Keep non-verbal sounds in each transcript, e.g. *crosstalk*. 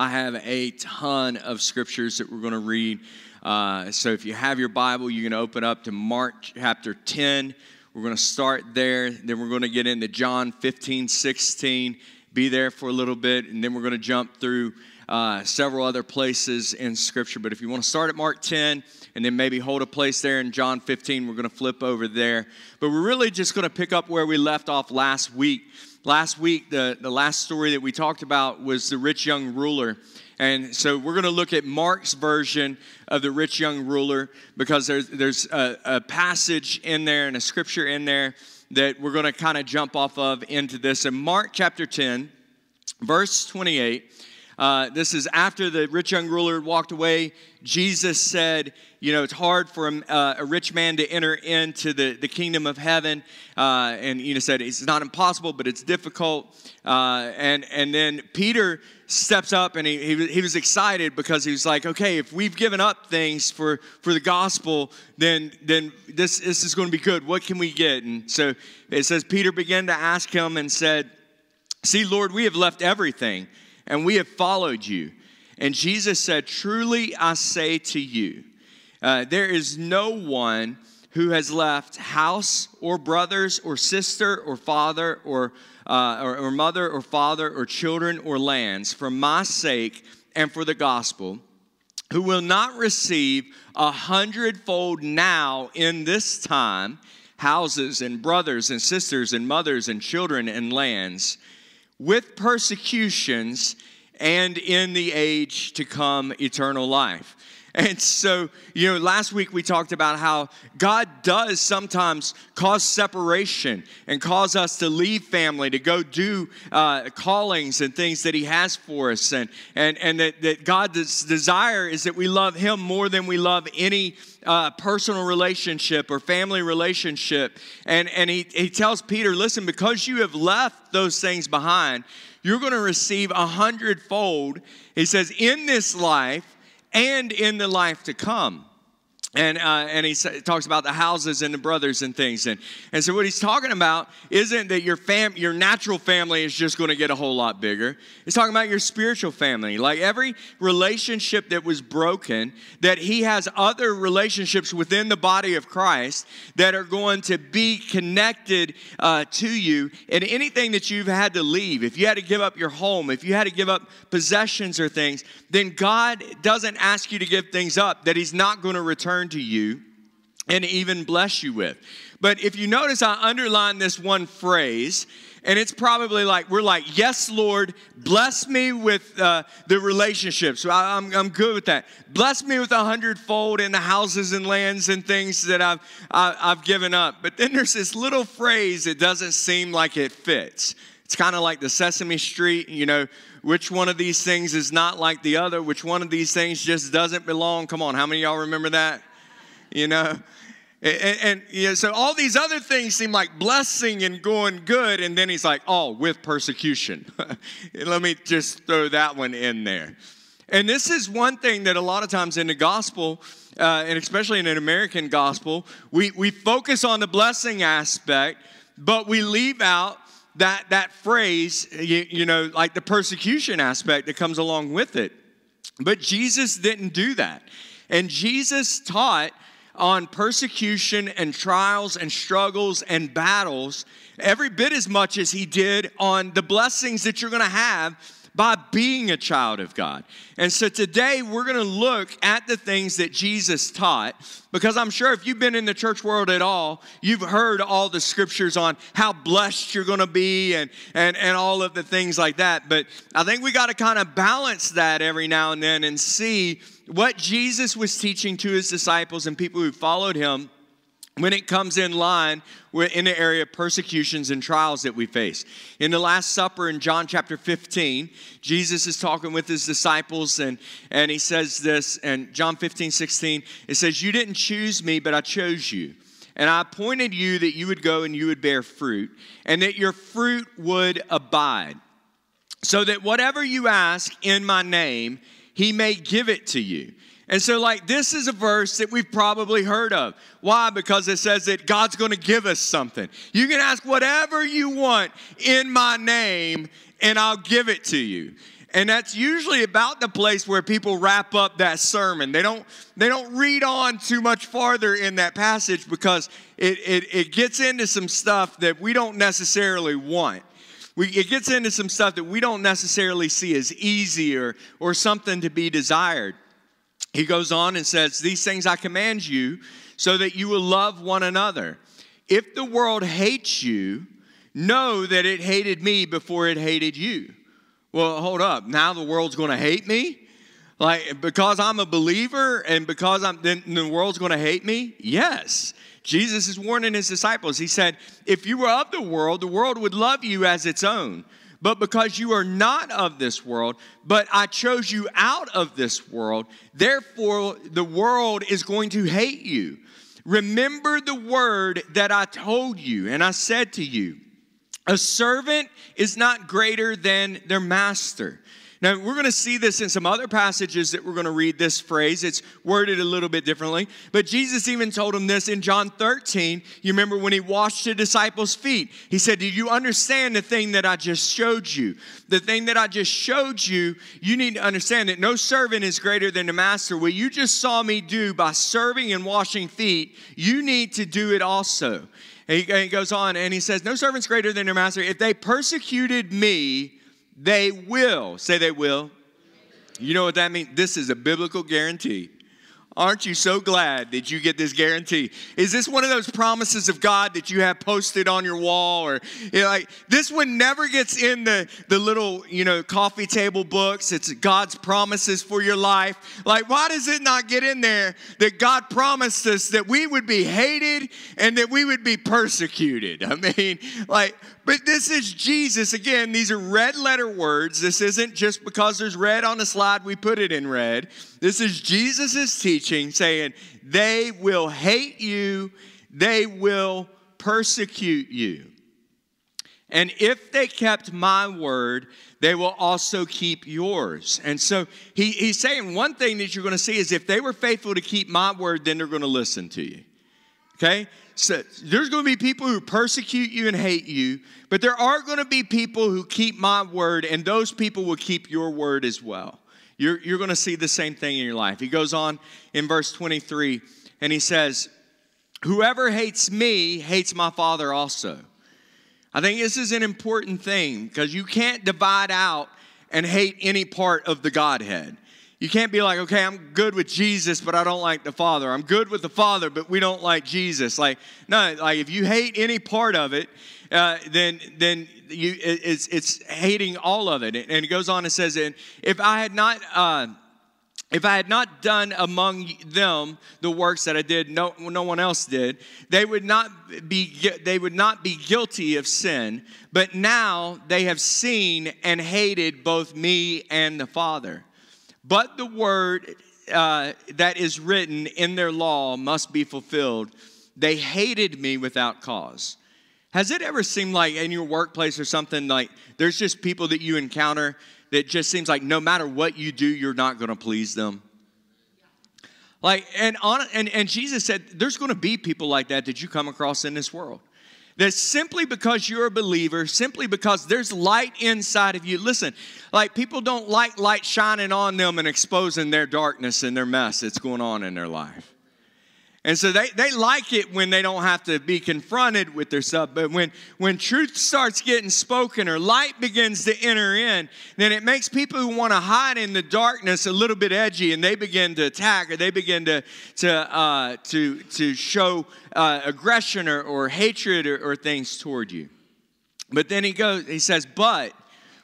I have a ton of scriptures that we're going to read. Uh, so if you have your Bible, you're going to open up to Mark chapter 10. We're going to start there. Then we're going to get into John 15, 16, be there for a little bit, and then we're going to jump through uh, several other places in Scripture. But if you want to start at Mark 10 and then maybe hold a place there in John 15, we're going to flip over there. But we're really just going to pick up where we left off last week. Last week, the, the last story that we talked about was the rich young ruler. And so we're going to look at Mark's version of the rich young ruler because there's, there's a, a passage in there and a scripture in there that we're going to kind of jump off of into this. In Mark chapter 10, verse 28, uh, this is after the rich young ruler walked away. Jesus said, You know, it's hard for a, uh, a rich man to enter into the, the kingdom of heaven. Uh, and, you know, said it's not impossible, but it's difficult. Uh, and, and then Peter steps up and he, he, he was excited because he was like, Okay, if we've given up things for, for the gospel, then, then this, this is going to be good. What can we get? And so it says, Peter began to ask him and said, See, Lord, we have left everything and we have followed you. And Jesus said, Truly I say to you, uh, there is no one who has left house or brothers or sister or father or, uh, or, or mother or father or children or lands for my sake and for the gospel who will not receive a hundredfold now in this time houses and brothers and sisters and mothers and children and lands with persecutions and in the age to come eternal life. And so, you know, last week we talked about how God does sometimes cause separation and cause us to leave family, to go do uh, callings and things that He has for us. And, and, and that, that God's desire is that we love Him more than we love any uh, personal relationship or family relationship. And, and he, he tells Peter, listen, because you have left those things behind, you're going to receive a hundredfold. He says, in this life and in the life to come. And, uh, and he talks about the houses and the brothers and things. And, and so, what he's talking about isn't that your, fam- your natural family is just going to get a whole lot bigger. He's talking about your spiritual family. Like every relationship that was broken, that he has other relationships within the body of Christ that are going to be connected uh, to you. And anything that you've had to leave, if you had to give up your home, if you had to give up possessions or things, then God doesn't ask you to give things up that he's not going to return turn to you and even bless you with. But if you notice, I underline this one phrase, and it's probably like, we're like, yes, Lord, bless me with uh, the relationships. So I, am I'm good with that. Bless me with a hundredfold in the houses and lands and things that I've, I, have i have given up. But then there's this little phrase that doesn't seem like it fits. It's kind of like the Sesame Street, you know, which one of these things is not like the other, which one of these things just doesn't belong. Come on, how many y'all remember that? You know? And, and, you know, so all these other things seem like blessing and going good, and then he's like, oh, with persecution. *laughs* Let me just throw that one in there. And this is one thing that a lot of times in the gospel, uh, and especially in an American gospel, we, we focus on the blessing aspect, but we leave out that, that phrase, you, you know, like the persecution aspect that comes along with it. But Jesus didn't do that. And Jesus taught on persecution and trials and struggles and battles every bit as much as he did on the blessings that you're going to have by being a child of God. And so today we're going to look at the things that Jesus taught because I'm sure if you've been in the church world at all, you've heard all the scriptures on how blessed you're going to be and, and, and all of the things like that. But I think we got to kind of balance that every now and then and see what Jesus was teaching to his disciples and people who followed him when it comes in line we're in the area of persecutions and trials that we face. In the Last Supper in John chapter 15, Jesus is talking with his disciples and, and he says this, and John 15, 16, it says, You didn't choose me, but I chose you. And I appointed you that you would go and you would bear fruit, and that your fruit would abide, so that whatever you ask in my name, he may give it to you. And so, like, this is a verse that we've probably heard of. Why? Because it says that God's going to give us something. You can ask whatever you want in my name, and I'll give it to you. And that's usually about the place where people wrap up that sermon. They don't, they don't read on too much farther in that passage because it, it, it gets into some stuff that we don't necessarily want. We, it gets into some stuff that we don't necessarily see as easy or, or something to be desired. He goes on and says, These things I command you so that you will love one another. If the world hates you, know that it hated me before it hated you. Well, hold up. Now the world's going to hate me? Like, because I'm a believer and because I'm, then the world's going to hate me? Yes. Jesus is warning his disciples. He said, If you were of the world, the world would love you as its own. But because you are not of this world, but I chose you out of this world, therefore the world is going to hate you. Remember the word that I told you and I said to you a servant is not greater than their master. Now, we're going to see this in some other passages that we're going to read this phrase. It's worded a little bit differently. But Jesus even told them this in John 13. You remember when he washed the disciples' feet? He said, Do you understand the thing that I just showed you? The thing that I just showed you, you need to understand that no servant is greater than the master. What you just saw me do by serving and washing feet, you need to do it also. And he, goes on and he says, No servant's greater than their master. If they persecuted me, they will. Say they will. You know what that means? This is a biblical guarantee. Aren't you so glad that you get this guarantee? Is this one of those promises of God that you have posted on your wall? Or you know, like this one never gets in the, the little, you know, coffee table books. It's God's promises for your life. Like, why does it not get in there that God promised us that we would be hated and that we would be persecuted? I mean, like, but this is Jesus. Again, these are red letter words. This isn't just because there's red on the slide, we put it in red. This is Jesus' teaching saying, they will hate you, they will persecute you. And if they kept my word, they will also keep yours. And so he, he's saying one thing that you're going to see is if they were faithful to keep my word, then they're going to listen to you. Okay? So there's going to be people who persecute you and hate you, but there are going to be people who keep my word, and those people will keep your word as well. You're, you're going to see the same thing in your life. He goes on in verse 23, and he says, Whoever hates me hates my Father also. I think this is an important thing because you can't divide out and hate any part of the Godhead. You can't be like, okay, I'm good with Jesus, but I don't like the Father. I'm good with the Father, but we don't like Jesus. Like, no, like if you hate any part of it, uh, then then you it's it's hating all of it. And it goes on and says, and if I had not. Uh, if I had not done among them the works that I did, no, no one else did, they would not be they would not be guilty of sin. But now they have seen and hated both me and the Father. But the word uh, that is written in their law must be fulfilled. They hated me without cause. Has it ever seemed like in your workplace or something like there's just people that you encounter that just seems like no matter what you do, you're not going to please them? Like, and, on, and, and Jesus said, there's going to be people like that that you come across in this world that simply because you're a believer, simply because there's light inside of you, listen, like people don't like light shining on them and exposing their darkness and their mess that's going on in their life. And so they, they like it when they don't have to be confronted with their stuff. But when, when truth starts getting spoken or light begins to enter in, then it makes people who want to hide in the darkness a little bit edgy and they begin to attack or they begin to, to, uh, to, to show uh, aggression or, or hatred or, or things toward you. But then he goes, he says, but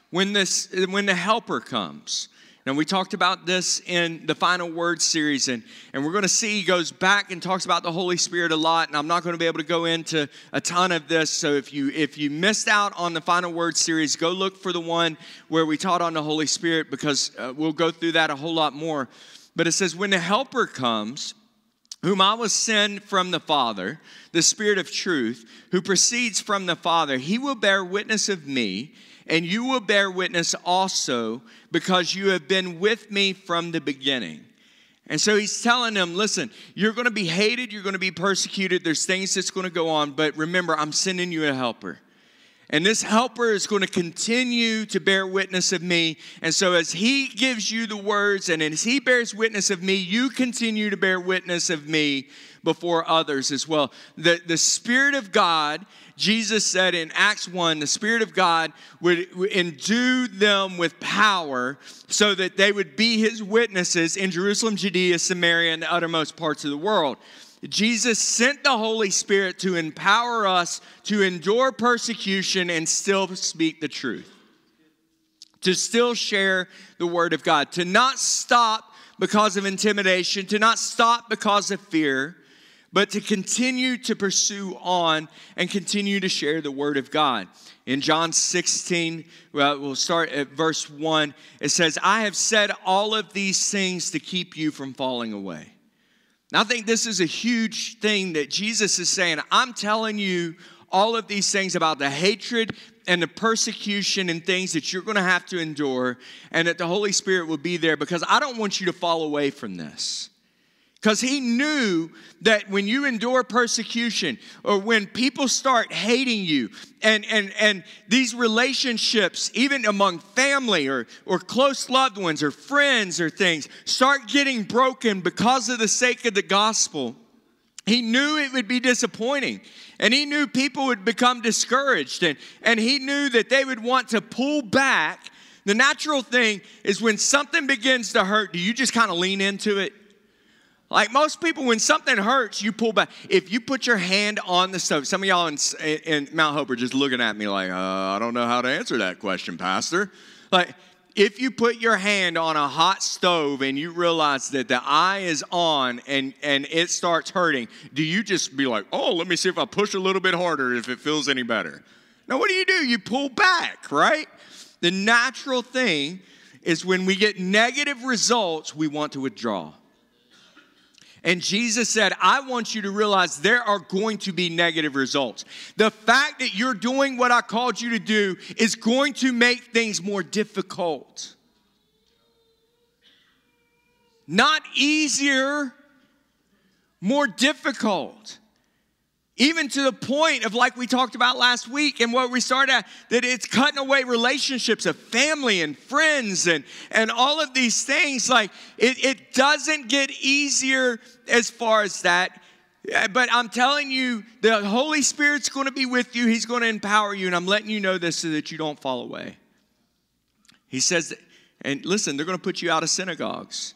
when, this, when the helper comes, Now, we talked about this in the Final Word series, and, and we're going to see he goes back and talks about the Holy Spirit a lot, and I'm not going to be able to go into a ton of this. So if you if you missed out on the Final Word series, go look for the one where we taught on the Holy Spirit because uh, we'll go through that a whole lot more. But it says, when the Helper comes, whom I will send from the Father, the Spirit of truth, who proceeds from the Father, he will bear witness of me and you will bear witness also because you have been with me from the beginning. And so he's telling them, listen, you're going to be hated, you're going to be persecuted, there's things that's going to go on, but remember, I'm sending you a helper. And this helper is going to continue to bear witness of me. And so, as he gives you the words and as he bears witness of me, you continue to bear witness of me before others as well. The, the Spirit of God Jesus said in Acts 1 the Spirit of God would endue them with power so that they would be his witnesses in Jerusalem, Judea, Samaria, and the uttermost parts of the world. Jesus sent the Holy Spirit to empower us to endure persecution and still speak the truth, to still share the Word of God, to not stop because of intimidation, to not stop because of fear, but to continue to pursue on and continue to share the word of God. In John 16, well, start at verse 1. It says, I have said all of these things to keep you from falling away. Now, I think this is a huge thing that Jesus is saying. I'm telling you all of these things about the hatred and the persecution and things that you're going to have to endure, and that the Holy Spirit will be there because I don't want you to fall away from this. Because he knew that when you endure persecution or when people start hating you and, and, and these relationships, even among family or, or close loved ones or friends or things, start getting broken because of the sake of the gospel, he knew it would be disappointing. And he knew people would become discouraged. And, and he knew that they would want to pull back. The natural thing is when something begins to hurt, do you just kind of lean into it? Like most people, when something hurts, you pull back. If you put your hand on the stove, some of y'all in, in Mount Hope are just looking at me like, uh, I don't know how to answer that question, Pastor. Like, if you put your hand on a hot stove and you realize that the eye is on and, and it starts hurting, do you just be like, oh, let me see if I push a little bit harder if it feels any better? Now, what do you do? You pull back, right? The natural thing is when we get negative results, we want to withdraw. And Jesus said, I want you to realize there are going to be negative results. The fact that you're doing what I called you to do is going to make things more difficult. Not easier, more difficult. Even to the point of, like we talked about last week and what we started at, that it's cutting away relationships of family and friends and, and all of these things. Like, it, it doesn't get easier as far as that. Uh, but I'm telling you, the Holy Spirit's going to be with you. He's going to empower you. And I'm letting you know this so that you don't fall away. He says, and listen, they're going to put you out of synagogues.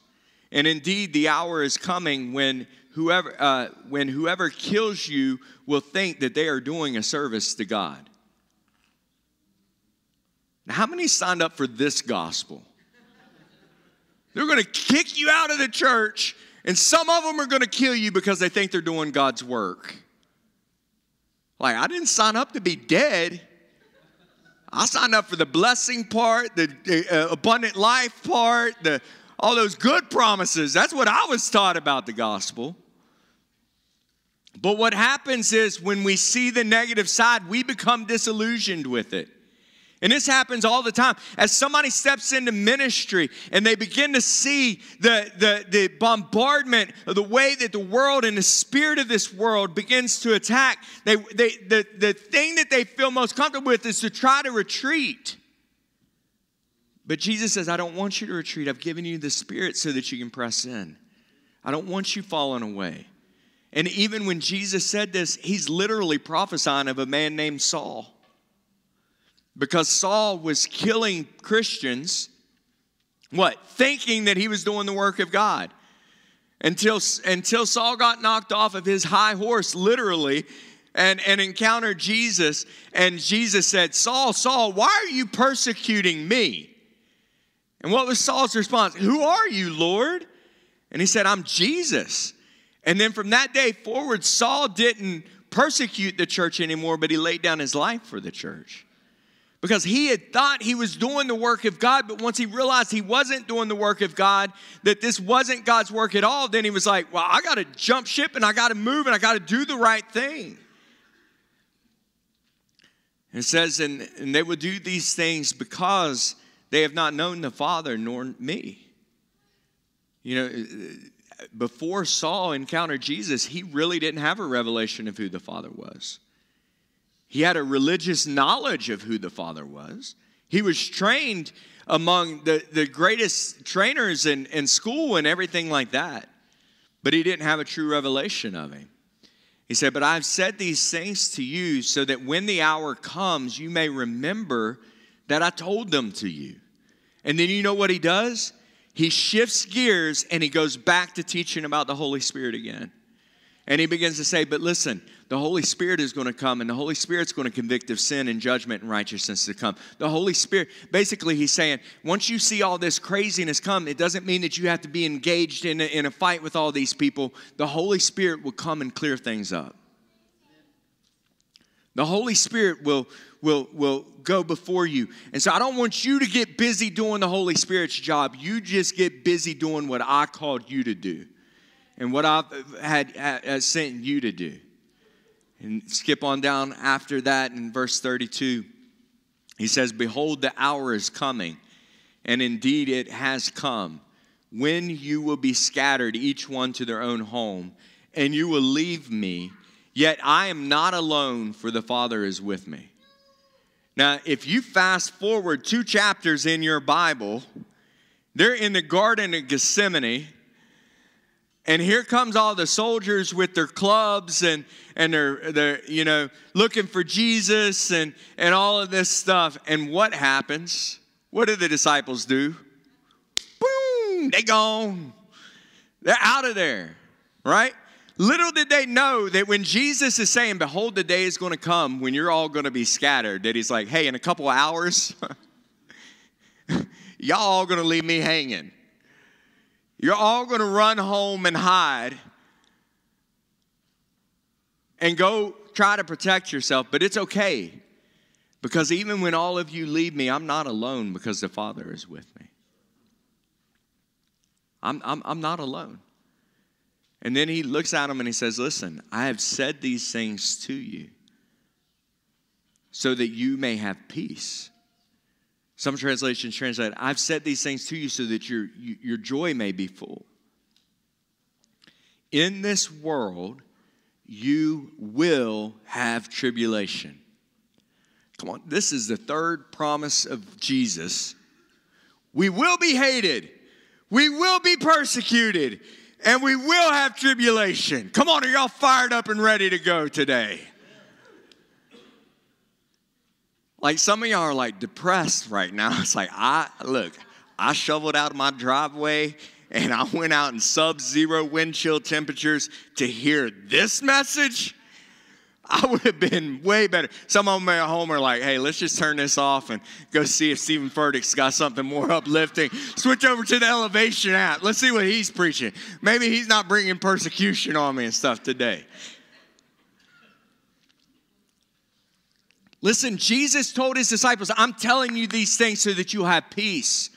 And indeed, the hour is coming when whoever, uh, when whoever kills you will think that they are doing a service to God. Now, how many signed up for this gospel? They're going to kick you out of the church, and some of them are going to kill you because they think they're doing God's work. Like, I didn't sign up to be dead. I signed up for the blessing part, the, the uh, abundant life part, the all those good promises. That's what I was taught about the gospel. But what happens is when we see the negative side, we become disillusioned with it. And this happens all the time. As somebody steps into ministry and they begin to see the, the, the bombardment of the way that the world and the spirit of this world begins to attack, they, they, the, the thing that they feel most comfortable with is to try to retreat. But Jesus says, I don't want you to retreat. I've given you the Spirit so that you can press in. I don't want you falling away. And even when Jesus said this, he's literally prophesying of a man named Saul. Because Saul was killing Christians, what? Thinking that he was doing the work of God. Until, until Saul got knocked off of his high horse, literally, and, and encountered Jesus. And Jesus said, Saul, Saul, why are you persecuting me? And what was Saul's response? Who are you, Lord? And he said, I'm Jesus. And then from that day forward, Saul didn't persecute the church anymore, but he laid down his life for the church. Because he had thought he was doing the work of God, but once he realized he wasn't doing the work of God, that this wasn't God's work at all, then he was like, Well, I got to jump ship and I got to move and I got to do the right thing. It says, and, and they will do these things because they have not known the Father nor me. You know, before Saul encountered Jesus, he really didn't have a revelation of who the Father was. He had a religious knowledge of who the Father was. He was trained among the, the greatest trainers in, in school and everything like that, but he didn't have a true revelation of him. He said, But I've said these things to you so that when the hour comes, you may remember that I told them to you. And then you know what he does? He shifts gears and he goes back to teaching about the Holy Spirit again. And he begins to say, But listen, the Holy Spirit is going to come, and the Holy Spirit's going to convict of sin and judgment and righteousness to come. The Holy Spirit, basically, he's saying, once you see all this craziness come, it doesn't mean that you have to be engaged in a, in a fight with all these people. The Holy Spirit will come and clear things up. The Holy Spirit will, will, will go before you. And so I don't want you to get busy doing the Holy Spirit's job. You just get busy doing what I called you to do and what I've had, had sent you to do. And skip on down after that in verse 32. He says, Behold, the hour is coming, and indeed it has come, when you will be scattered, each one to their own home, and you will leave me. Yet I am not alone, for the Father is with me. Now, if you fast forward two chapters in your Bible, they're in the Garden of Gethsemane and here comes all the soldiers with their clubs and, and they're, they're, you know, looking for Jesus and, and all of this stuff. And what happens? What do the disciples do? Boom, they gone. They're out of there, right? Little did they know that when Jesus is saying, Behold, the day is going to come when you're all going to be scattered, that he's like, Hey, in a couple hours, *laughs* y'all all going to leave me hanging. You're all going to run home and hide and go try to protect yourself, but it's okay. Because even when all of you leave me, I'm not alone because the Father is with me. I'm, I'm, I'm not alone. And then he looks at him and he says, Listen, I have said these things to you so that you may have peace. Some translations translate, I've said these things to you so that your, your joy may be full. In this world, you will have tribulation. Come on, this is the third promise of Jesus. We will be hated, we will be persecuted, and we will have tribulation. Come on, are y'all fired up and ready to go today? Like some of y'all are like depressed right now. *laughs* It's like, I look, I shoveled out my driveway and I went out in sub zero wind chill temperatures to hear this message. *laughs* I would have been way better. Some of them at home are like, hey, let's just turn this off and go see if Stephen Furtick's got something more *laughs* uplifting. Switch over to the Elevation app. Let's see what he's preaching. Maybe he's not bringing persecution on me and stuff today. Listen, Jesus told his disciples, I'm telling you these things so that you have peace.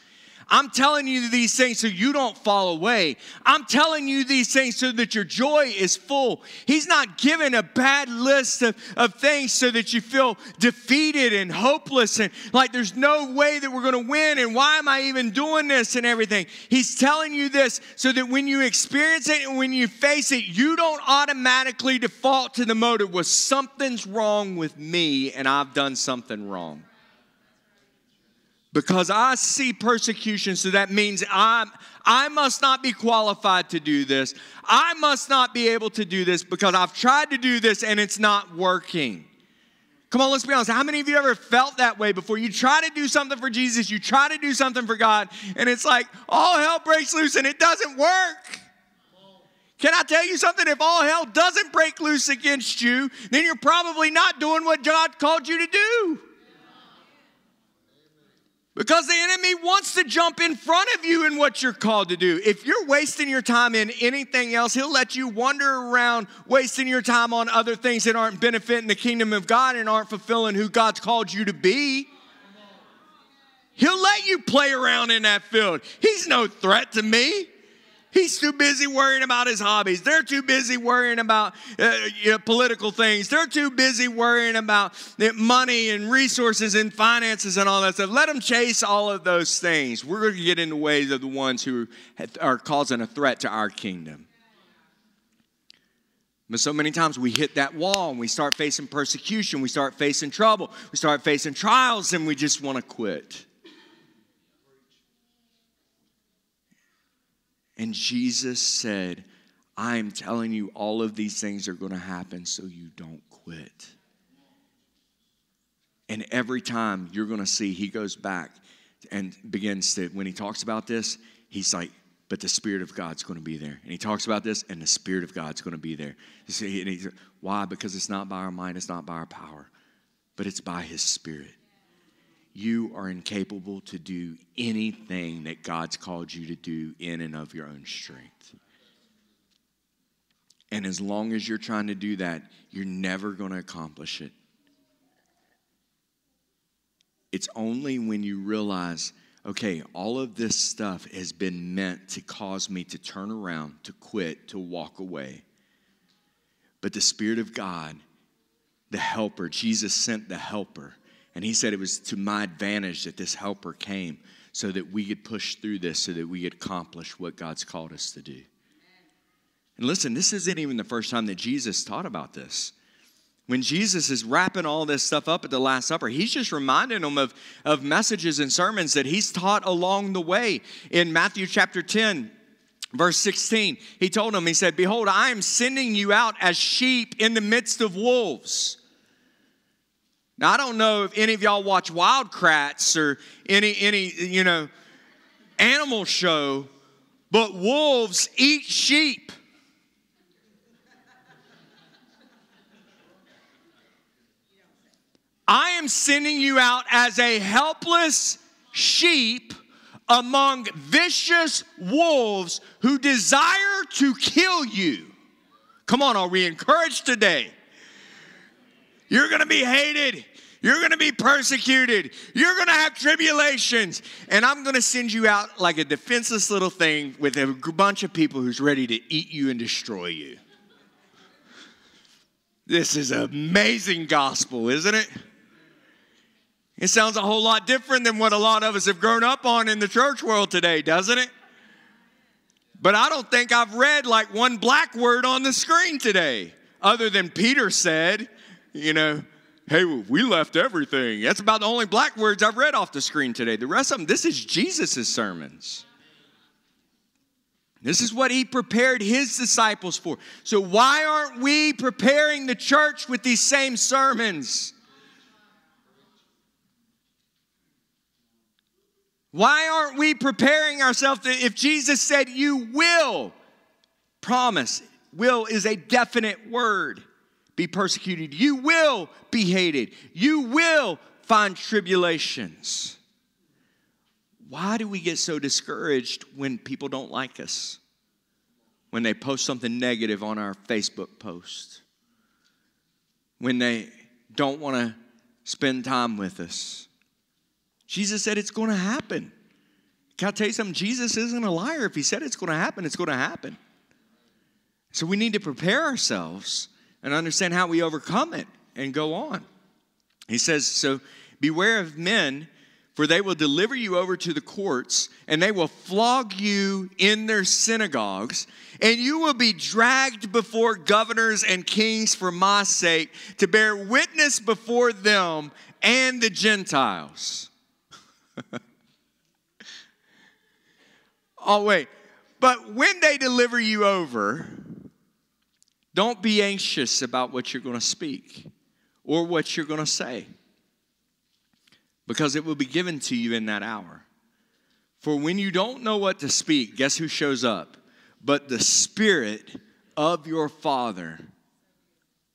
I'm telling you these things so you don't fall away. I'm telling you these things so that your joy is full. He's not giving a bad list of, of things so that you feel defeated and hopeless and like there's no way that we're going to win and why am I even doing this and everything. He's telling you this so that when you experience it and when you face it, you don't automatically default to the motive was something's wrong with me and I've done something wrong because I see persecution, so that means I'm, I must not be qualified to do this. I must not be able to do this because I've tried to do this and it's not working. Come on, let's be honest. How many of you ever felt that way before? You try to do something for Jesus, you try to do something for God, and it's like all hell breaks loose and it doesn't work. Can I tell you something? If all hell doesn't break loose against you, then you're probably not doing what God called you to do. Because the enemy wants to jump in front of you in what you're called to do. If you're wasting your time in anything else, he'll let you wander around wasting your time on other things that aren't benefiting the kingdom of God and aren't fulfilling who God's called you to be. He'll let you play around in that field. He's no threat to me. He's too busy worrying about his hobbies. They're too busy worrying about uh, you know, political things. They're too busy worrying about money and resources and finances and all that stuff. Let them chase all of those things. We're going to get in the ways of the ones who are causing a threat to our kingdom. But so many times we hit that wall and we start facing persecution, we start facing trouble, we start facing trials, and we just want to quit. And Jesus said, I am telling you, all of these things are going to happen so you don't quit. And every time you're going to see, he goes back and begins to, when he talks about this, he's like, but the Spirit of God's going to be there. And he talks about this, and the Spirit of God's going to be there. You see, Why? Because it's not by our mind, it's not by our power, but it's by his Spirit you are incapable to do anything that God's called you to do in and of your own strength. And as long as you're trying to do that, you're never going to accomplish it. It's only when you realize, okay, all of this stuff has been meant to cause me to turn around, to quit, to walk away. But the Spirit of God, the helper, Jesus sent the helper and he said it was to my advantage that this helper came so that we could push through this, so that we could accomplish what God's called us to do. And listen, this isn't even the first time that Jesus taught about this. When Jesus is wrapping all this stuff up at the Last Supper, he's just reminding them of, of messages and sermons that he's taught along the way. In Matthew chapter 10, verse 16, he told them, He said, Behold, I am sending you out as sheep in the midst of wolves. Now, I don't know if any of y'all watch Wild Kratts or any, any, you know, animal show, but wolves eat sheep. I am sending you out as a helpless sheep among vicious wolves who desire to kill you. Come on, are we encouraged today? You're gonna be hated. You're going to be persecuted. You're going to have tribulations. And I'm going to send you out like a defenseless little thing with a bunch of people who's ready to eat you and destroy you. This is amazing gospel, isn't it? It sounds a whole lot different than what a lot of us have grown up on in the church world today, doesn't it? But I don't think I've read like one black word on the screen today, other than Peter said, you know, hey, we left everything. That's about the only black words I've read off the screen today. The rest of them, this is Jesus' sermons. This is what he prepared his disciples for. So, why aren't we preparing the church with these same sermons? Why aren't we preparing ourselves if Jesus said, You will, promise, will is a definite word be persecuted. You will be hated. You will find tribulations. Why do we get so discouraged when people don't like us? When they post something negative on our Facebook post? When they don't want to spend time with us? Jesus said it's going to happen. Can I tell you something? Jesus isn't a liar. If he said it's going to happen, it's going to happen. So we need to prepare ourselves and understand how we overcome it and go on. He says, So beware of men, for they will deliver you over to the courts, and they will flog you in their synagogues, and you will be dragged before governors and kings for my sake to bear witness before them and the Gentiles. *laughs* oh, wait. But when they deliver you over, don't be anxious about what you're going to speak or what you're going to say because it will be given to you in that hour. For when you don't know what to speak, guess who shows up? But the Spirit of your Father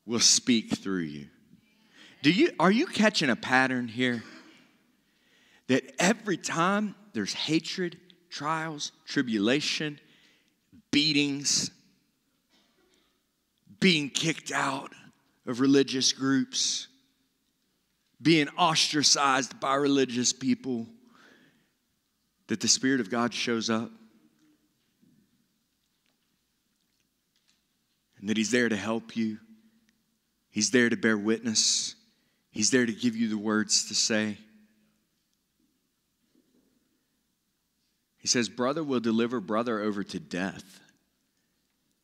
will speak through you. Do you are you catching a pattern here? that every time there's hatred, trials, tribulation, beatings, being kicked out of religious groups, being ostracized by religious people, that the Spirit of God shows up and that He's there to help you. He's there to bear witness. He's there to give you the words to say. He says, Brother will deliver brother over to death,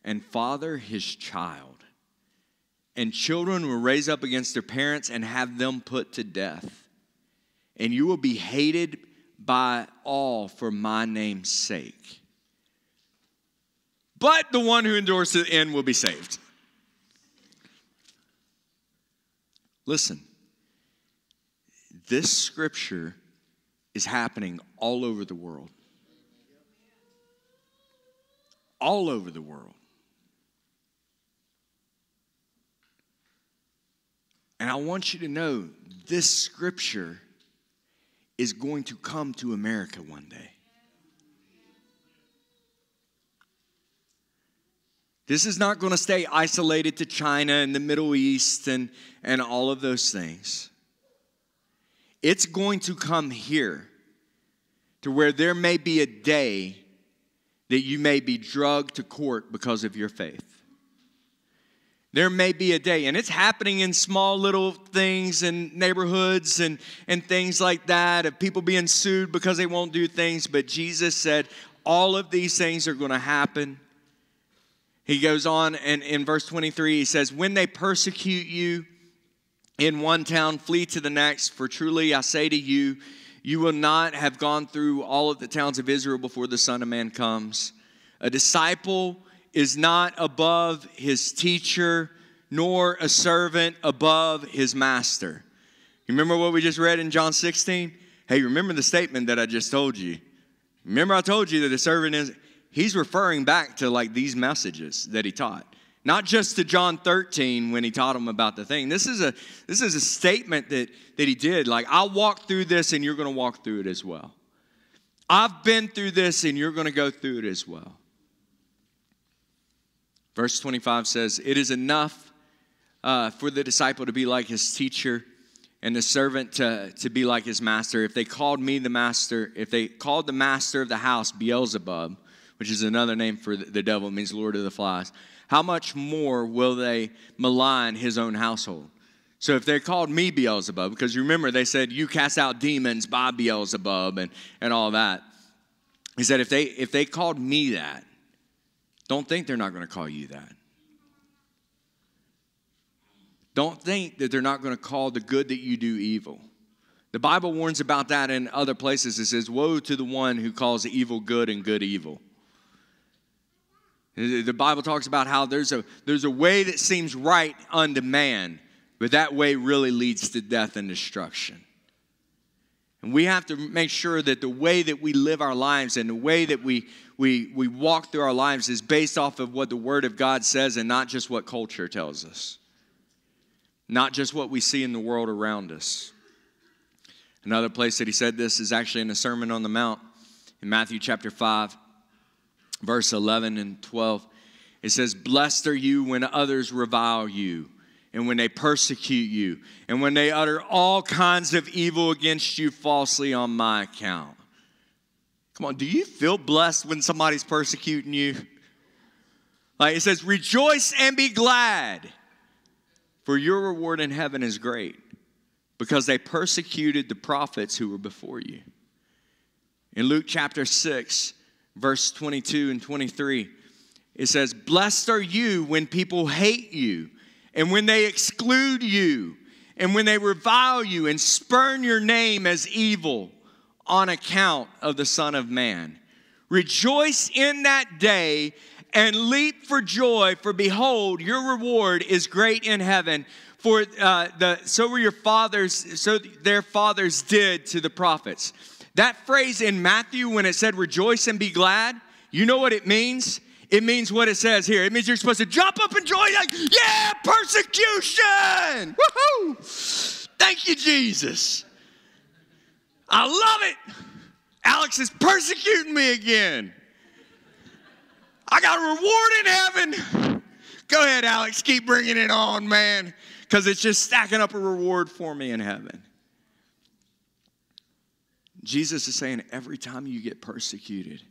and father his child. And children will raise up against their parents and have them put to death. And you will be hated by all for my name's sake. But the one who endures to the end will be saved. Listen, this scripture is happening all over the world. All over the world. And I want you to know this scripture is going to come to America one day. This is not going to stay isolated to China and the Middle East and, and all of those things. It's going to come here to where there may be a day that you may be drugged to court because of your faith. There may be a day, and it's happening in small little things and neighborhoods and, and things like that, of people being sued because they won't do things. But Jesus said, all of these things are going to happen. He goes on, and in verse 23, he says, When they persecute you in one town, flee to the next, for truly I say to you, you will not have gone through all of the towns of Israel before the Son of Man comes. A disciple is not above his teacher, nor a servant above his master. You remember what we just read in John 16? Hey, remember the statement that I just told you? Remember, I told you that the servant is, he's referring back to like these messages that he taught. Not just to John 13 when he taught him about the thing. This is a this is a statement that, that he did. Like, I'll walk through this and you're gonna walk through it as well. I've been through this and you're gonna go through it as well. Verse 25 says, It is enough uh, for the disciple to be like his teacher and the servant to, to be like his master. If they called me the master, if they called the master of the house Beelzebub, which is another name for the devil, means Lord of the Flies, how much more will they malign his own household? So if they called me Beelzebub, because you remember they said you cast out demons by Beelzebub and, and all that. He said if they if they called me that, don't think they're not going to call you that. Don't think that they're not going to call the good that you do evil. The Bible warns about that in other places. It says, Woe to the one who calls evil good and good evil. The Bible talks about how there's a, there's a way that seems right unto man, but that way really leads to death and destruction. And we have to make sure that the way that we live our lives and the way that we, we, we walk through our lives is based off of what the Word of God says and not just what culture tells us, not just what we see in the world around us. Another place that he said this is actually in the Sermon on the Mount in Matthew chapter 5, verse 11 and 12. It says, Blessed are you when others revile you and when they persecute you, and when they utter all kinds of evil against you falsely on my account. Come on, do you feel blessed when somebody's persecuting you? Like it says, rejoice and be glad, for your reward in heaven is great, because they persecuted the prophets who were before you. In Luke chapter 6, verse 22 and 23, it says, Blessed are you when people hate you and when they exclude you, and when they revile you and spurn your name as evil on account of the Son of Man. Rejoice in that day and leap for joy, for behold, your reward is great in heaven. For uh, the so were your fathers, so their fathers did to the prophets. That phrase in Matthew, when it said rejoice and be glad, you know what it means? It means what it says here. It means you're supposed to jump up and joy, like, yeah, persecution! Woohoo! Thank you, Jesus. I love it. Alex is persecuting me again. I got a reward in heaven. Go ahead, Alex, keep bringing it on, man, because it's just stacking up a reward for me in heaven. Jesus is saying every time you get persecuted,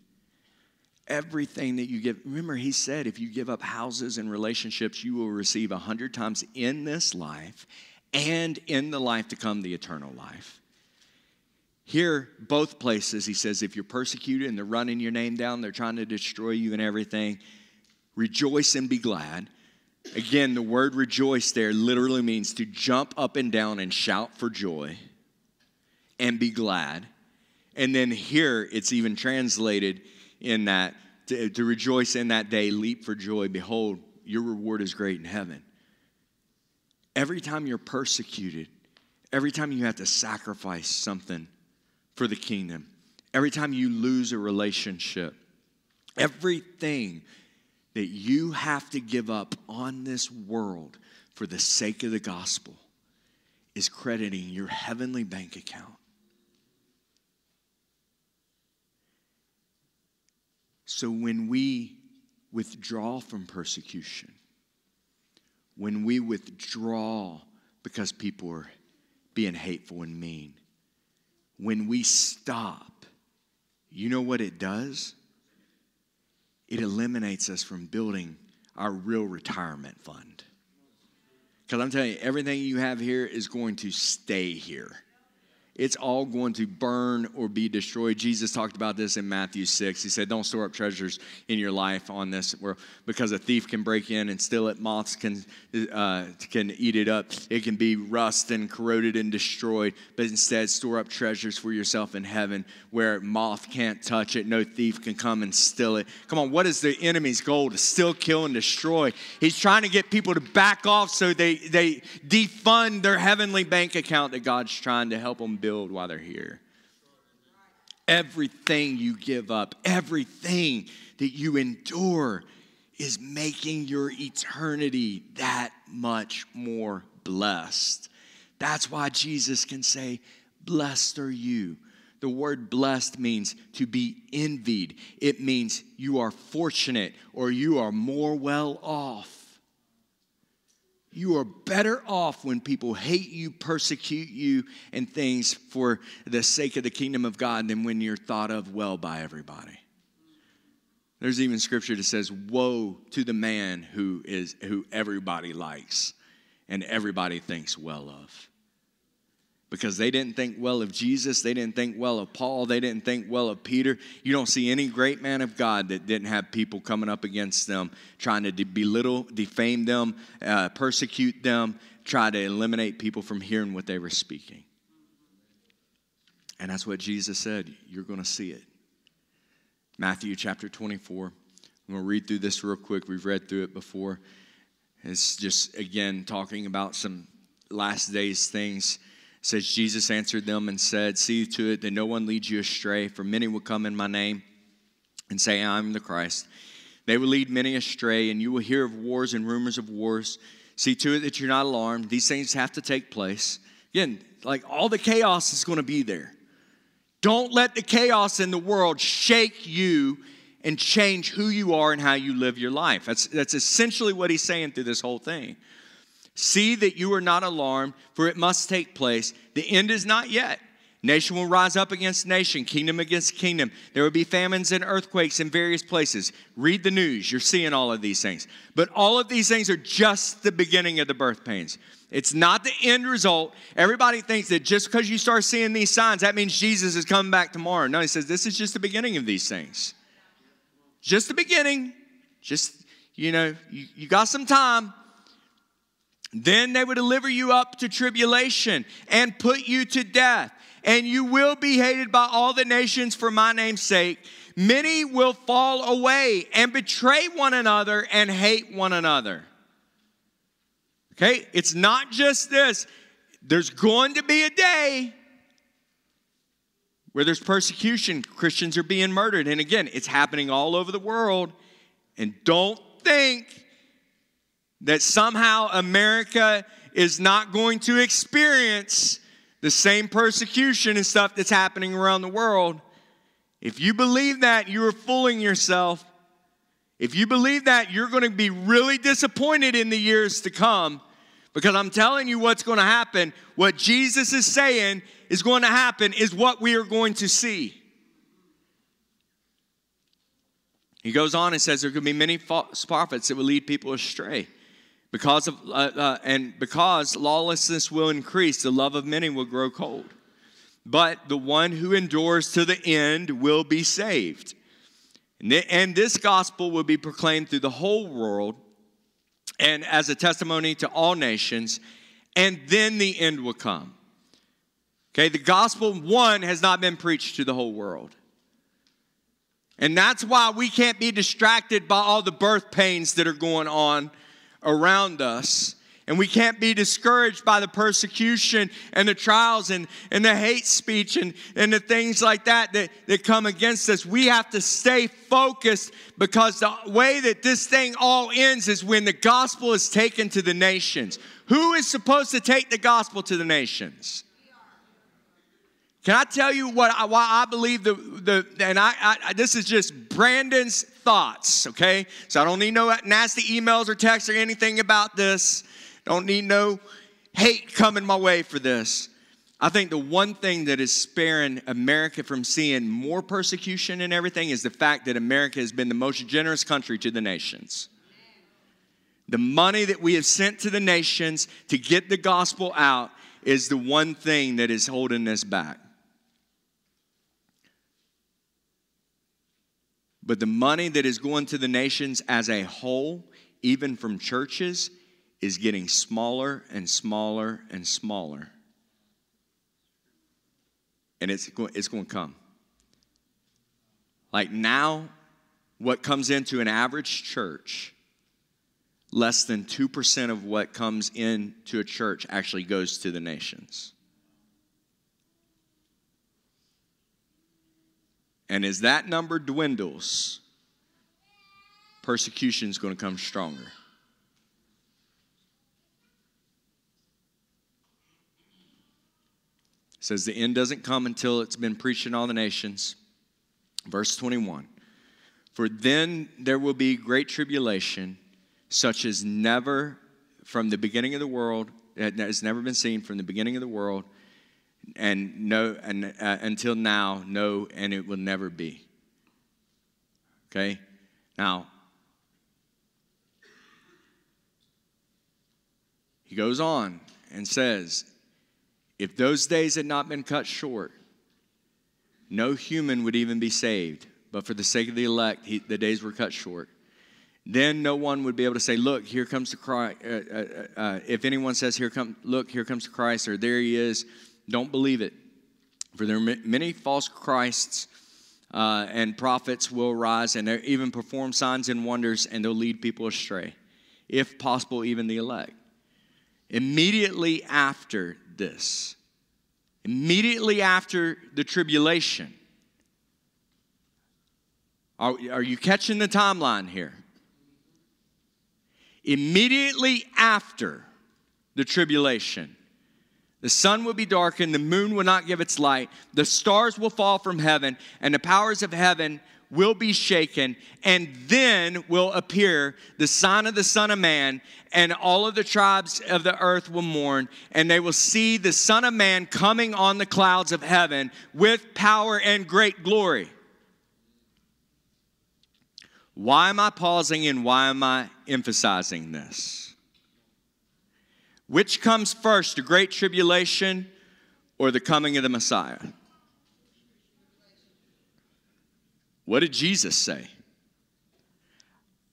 everything that you give, remember, he said if you give up houses and relationships, you will receive a hundred times in this life and in the life to come, the eternal life. Here, both places, he says, if you're persecuted and they're running your name down, they're trying to destroy you and everything, rejoice and be glad. Again, the word rejoice there literally means to jump up and down and shout for joy and be glad. And then here, it's even translated in that to, to rejoice in that day, leap for joy. Behold, your reward is great in heaven. Every time you're persecuted, every time you have to sacrifice something for the kingdom, every time you lose a relationship, everything that you have to give up on this world for the sake of the gospel is crediting your heavenly bank account. So when we withdraw from persecution, when we withdraw because people are being hateful and mean, when we stop, you know what it does? It eliminates us from building our real retirement fund. Because I'm telling you, everything you have here is going to stay here it's all going to burn or be destroyed. Jesus talked about this in Matthew 6. He said, Don't store up treasures in your life on this, world because a thief can break in and steal it, moths can, uh, can eat it up. It can be rust and corroded and destroyed, but instead store up treasures for yourself in heaven where moth can't touch it, no thief can come and steal it. Come on, what is the enemy's goal? To still kill and destroy. He's trying to get people to back off so they, they defund their heavenly bank account that God's trying to help them build while they're here. Everything you give up, everything that you endure is making your eternity that much more blessed. That's why Jesus can say, Blessed are you. The word blessed means to be envied, it means you are fortunate or you are more well off. You are better off when people hate you, persecute you, and things for the sake of the kingdom of God than when you're thought of well by everybody. There's even scripture that says, Woe to the man who is who everybody likes and everybody thinks well of because they didn't think well of Jesus. They didn't think well of Paul. They didn't think well of Peter. You don't see any great man of God that didn't have people coming up against them, trying to belittle, defame them, uh, persecute them, try to eliminate people from hearing what they were speaking. And that's what Jesus said. You're going to see it. Matthew chapter 24. I'm going to read through this real quick. We've read through it before. It's just, again, talking about some last days things says Jesus answered them and said, See to it that no one leads you astray, for many will come in my name and say, I'm the Christ. They will lead many astray, and you will hear of wars and rumors of wars. See to it that you're not alarmed. These things have to take place. Again, like all the chaos is going to be there. Don't let the chaos in the world shake you and change who you are and how you live your life. That's, that's essentially what he's saying through this whole thing. See that you are not alarmed, for it must take place. The end is not yet. Nation will rise up against nation, kingdom against kingdom. There will be famines and earthquakes in various places. Read the news, you're seeing all of these things. But all of these things are just the beginning of the birth pains. It's not the end result. Everybody thinks that just because you start seeing these signs, that means Jesus is coming back tomorrow. No, he says this is just the beginning of these things. Just the beginning. Just, you know, you, you got some time. Then they will deliver you up to tribulation and put you to death. And you will be hated by all the nations for my name's sake. Many will fall away and betray one another and hate one another. Okay, it's not just this. There's going to be a day where there's persecution. Christians are being murdered. And again, it's happening all over the world. And don't think that somehow America is not going to experience the same persecution and stuff that's happening around the world. If you believe that, you are fooling yourself. If you believe that, you're going to be really disappointed in the years to come because I'm telling you what's going to happen. What Jesus is saying is going to happen is what we are going to see. He goes on and says there could be many false prophets that will lead people astray. Because of uh, uh, and because lawlessness will increase, the love of many will grow cold. But the one who endures to the end will be saved. And this gospel will be proclaimed through the whole world and as a testimony to all nations, and then the end will come. Okay, the gospel, one, has not been preached to the whole world. And that's why we can't be distracted by all the birth pains that are going on around us. And we can't be discouraged by the persecution and the trials and, and the hate speech and, and the things like that, that that come against us. We have to stay focused because the way that this thing all ends is when the gospel is taken to the nations. Who is supposed to take the gospel to the nations? Can I tell you what I, why I believe the, the and I, I, this is just Brandon's thoughts, okay? So I don't need no nasty emails or texts or anything about this. Don't need no hate coming my way for this. I think the one thing that is sparing America from seeing more persecution and everything is the fact that America has been the most generous country to the nations. The money that we have sent to the nations to get the gospel out is the one thing that is holding us back. But the money that is going to the nations as a whole, even from churches, is getting smaller and smaller and smaller. And it's, it's going to come. Like now, what comes into an average church, less than 2% of what comes into a church actually goes to the nations. And as that number dwindles, persecution is going to come stronger. It says the end doesn't come until it's been preached in all the nations. Verse 21 For then there will be great tribulation, such as never from the beginning of the world, that has never been seen from the beginning of the world and no and uh, until now no and it will never be. Okay? Now he goes on and says if those days had not been cut short no human would even be saved. But for the sake of the elect he, the days were cut short. Then no one would be able to say look here comes the christ uh, uh, uh, if anyone says here come look here comes christ or there he is don't believe it. For there are many false Christs uh, and prophets will rise and they'll even perform signs and wonders, and they'll lead people astray, if possible, even the elect. Immediately after this, immediately after the tribulation, are, are you catching the timeline here? Immediately after the tribulation, the sun will be darkened, the moon will not give its light, the stars will fall from heaven, and the powers of heaven will be shaken, and then will appear the sign of the Son of Man, and all of the tribes of the earth will mourn, and they will see the Son of Man coming on the clouds of heaven with power and great glory. Why am I pausing and why am I emphasizing this? Which comes first, the great tribulation or the coming of the Messiah? What did Jesus say?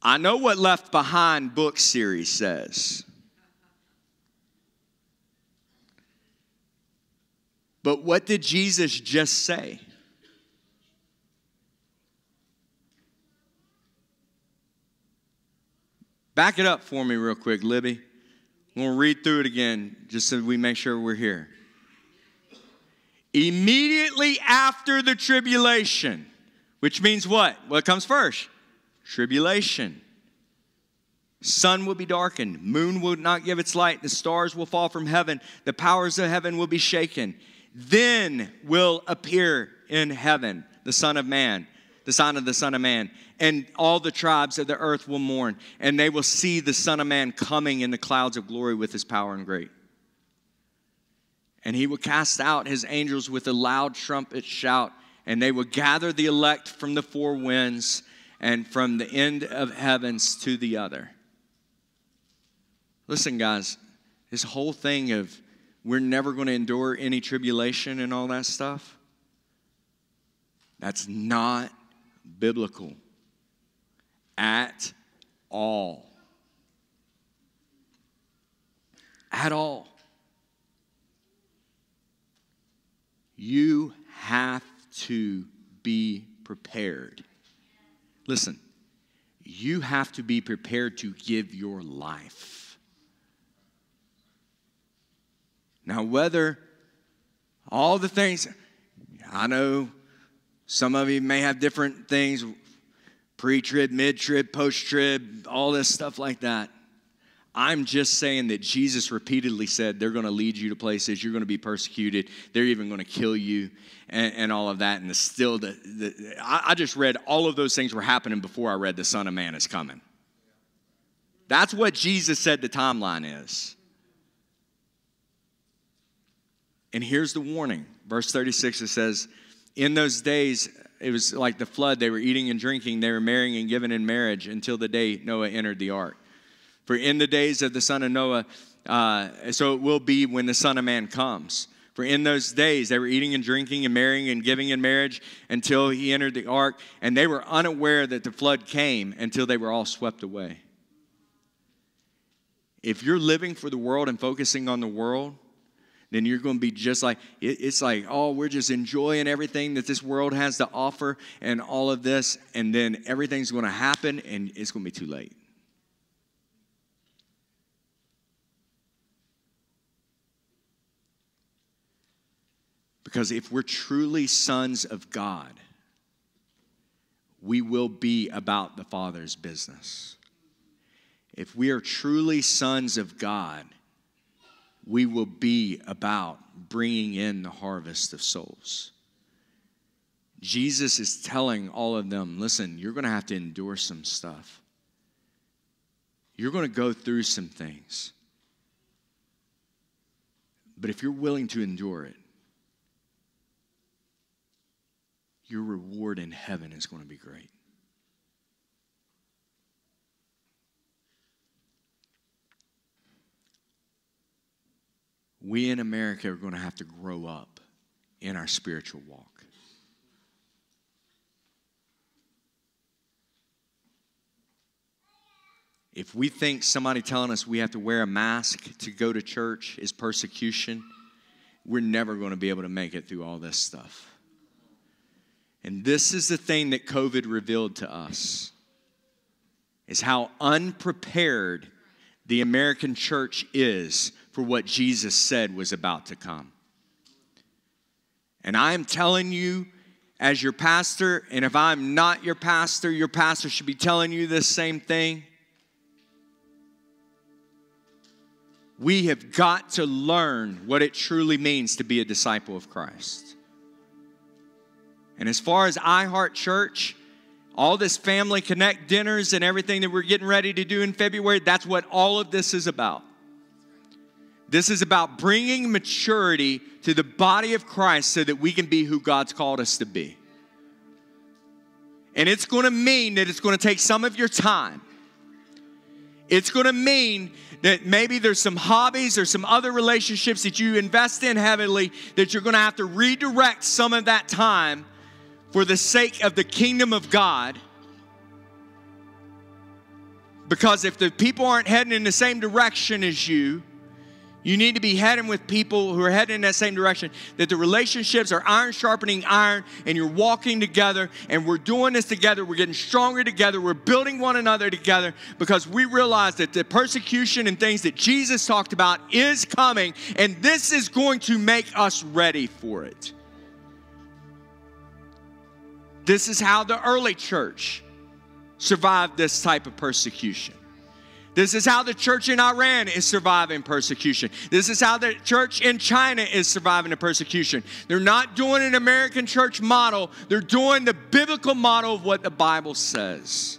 I know what Left Behind book series says. But what did Jesus just say? Back it up for me, real quick, Libby. We'll read through it again just so we make sure we're here. Immediately after the tribulation, which means what? What comes first? Tribulation. Sun will be darkened, moon will not give its light, the stars will fall from heaven, the powers of heaven will be shaken. Then will appear in heaven the Son of Man, the sign of the Son of Man, and all the tribes of the earth will mourn, and they will see the Son of Man coming in the clouds of glory with his power and great. And he will cast out his angels with a loud trumpet shout, and they will gather the elect from the four winds and from the end of heavens to the other. Listen, guys, this whole thing of we're never going to endure any tribulation and all that stuff, that's not biblical at all. At all. You have to be prepared. Listen, you have to be prepared to give your life. Now, whether all the things, I know some of you may have different things pre trib, mid trib, post trib, all this stuff like that. I'm just saying that Jesus repeatedly said they're going to lead you to places, you're going to be persecuted, they're even going to kill you, and, and all of that. And the, still, the, the, I, I just read all of those things were happening before I read the Son of Man is coming. That's what Jesus said the timeline is. And here's the warning. Verse 36 it says, In those days, it was like the flood. They were eating and drinking, they were marrying and giving in marriage until the day Noah entered the ark. For in the days of the son of Noah, uh, so it will be when the Son of Man comes. For in those days they were eating and drinking and marrying and giving in marriage until he entered the ark, and they were unaware that the flood came until they were all swept away. If you're living for the world and focusing on the world, then you're going to be just like it's like oh we're just enjoying everything that this world has to offer and all of this and then everything's going to happen and it's going to be too late Because if we're truly sons of God, we will be about the Father's business. If we are truly sons of God, we will be about bringing in the harvest of souls. Jesus is telling all of them listen, you're going to have to endure some stuff. You're going to go through some things. But if you're willing to endure it, your reward in heaven is going to be great. We in America are going to have to grow up in our spiritual walk. If we think somebody telling us we have to wear a mask to go to church is persecution, we're never going to be able to make it through all this stuff. And this is the thing that COVID revealed to us is how unprepared the American church is for what Jesus said was about to come. And I am telling you, as your pastor, and if I'm not your pastor, your pastor should be telling you this same thing. We have got to learn what it truly means to be a disciple of Christ. And as far as iHeart Church, all this family connect dinners and everything that we're getting ready to do in February, that's what all of this is about. This is about bringing maturity to the body of Christ so that we can be who God's called us to be. And it's going to mean that it's going to take some of your time. It's going to mean that maybe there's some hobbies or some other relationships that you invest in heavily that you're going to have to redirect some of that time for the sake of the kingdom of God. Because if the people aren't heading in the same direction as you, you need to be heading with people who are heading in that same direction. That the relationships are iron sharpening iron, and you're walking together, and we're doing this together. We're getting stronger together. We're building one another together because we realize that the persecution and things that Jesus talked about is coming, and this is going to make us ready for it. This is how the early church survived this type of persecution. This is how the church in Iran is surviving persecution. This is how the church in China is surviving the persecution. They're not doing an American church model, they're doing the biblical model of what the Bible says.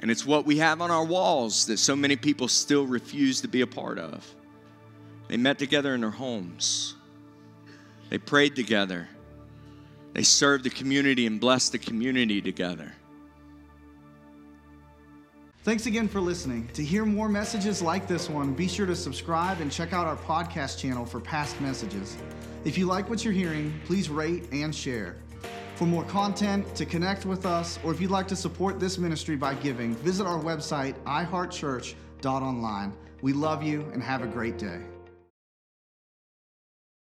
And it's what we have on our walls that so many people still refuse to be a part of. They met together in their homes, they prayed together, they served the community and blessed the community together. Thanks again for listening. To hear more messages like this one, be sure to subscribe and check out our podcast channel for past messages. If you like what you're hearing, please rate and share. For more content, to connect with us, or if you'd like to support this ministry by giving, visit our website, iheartchurch.online. We love you and have a great day.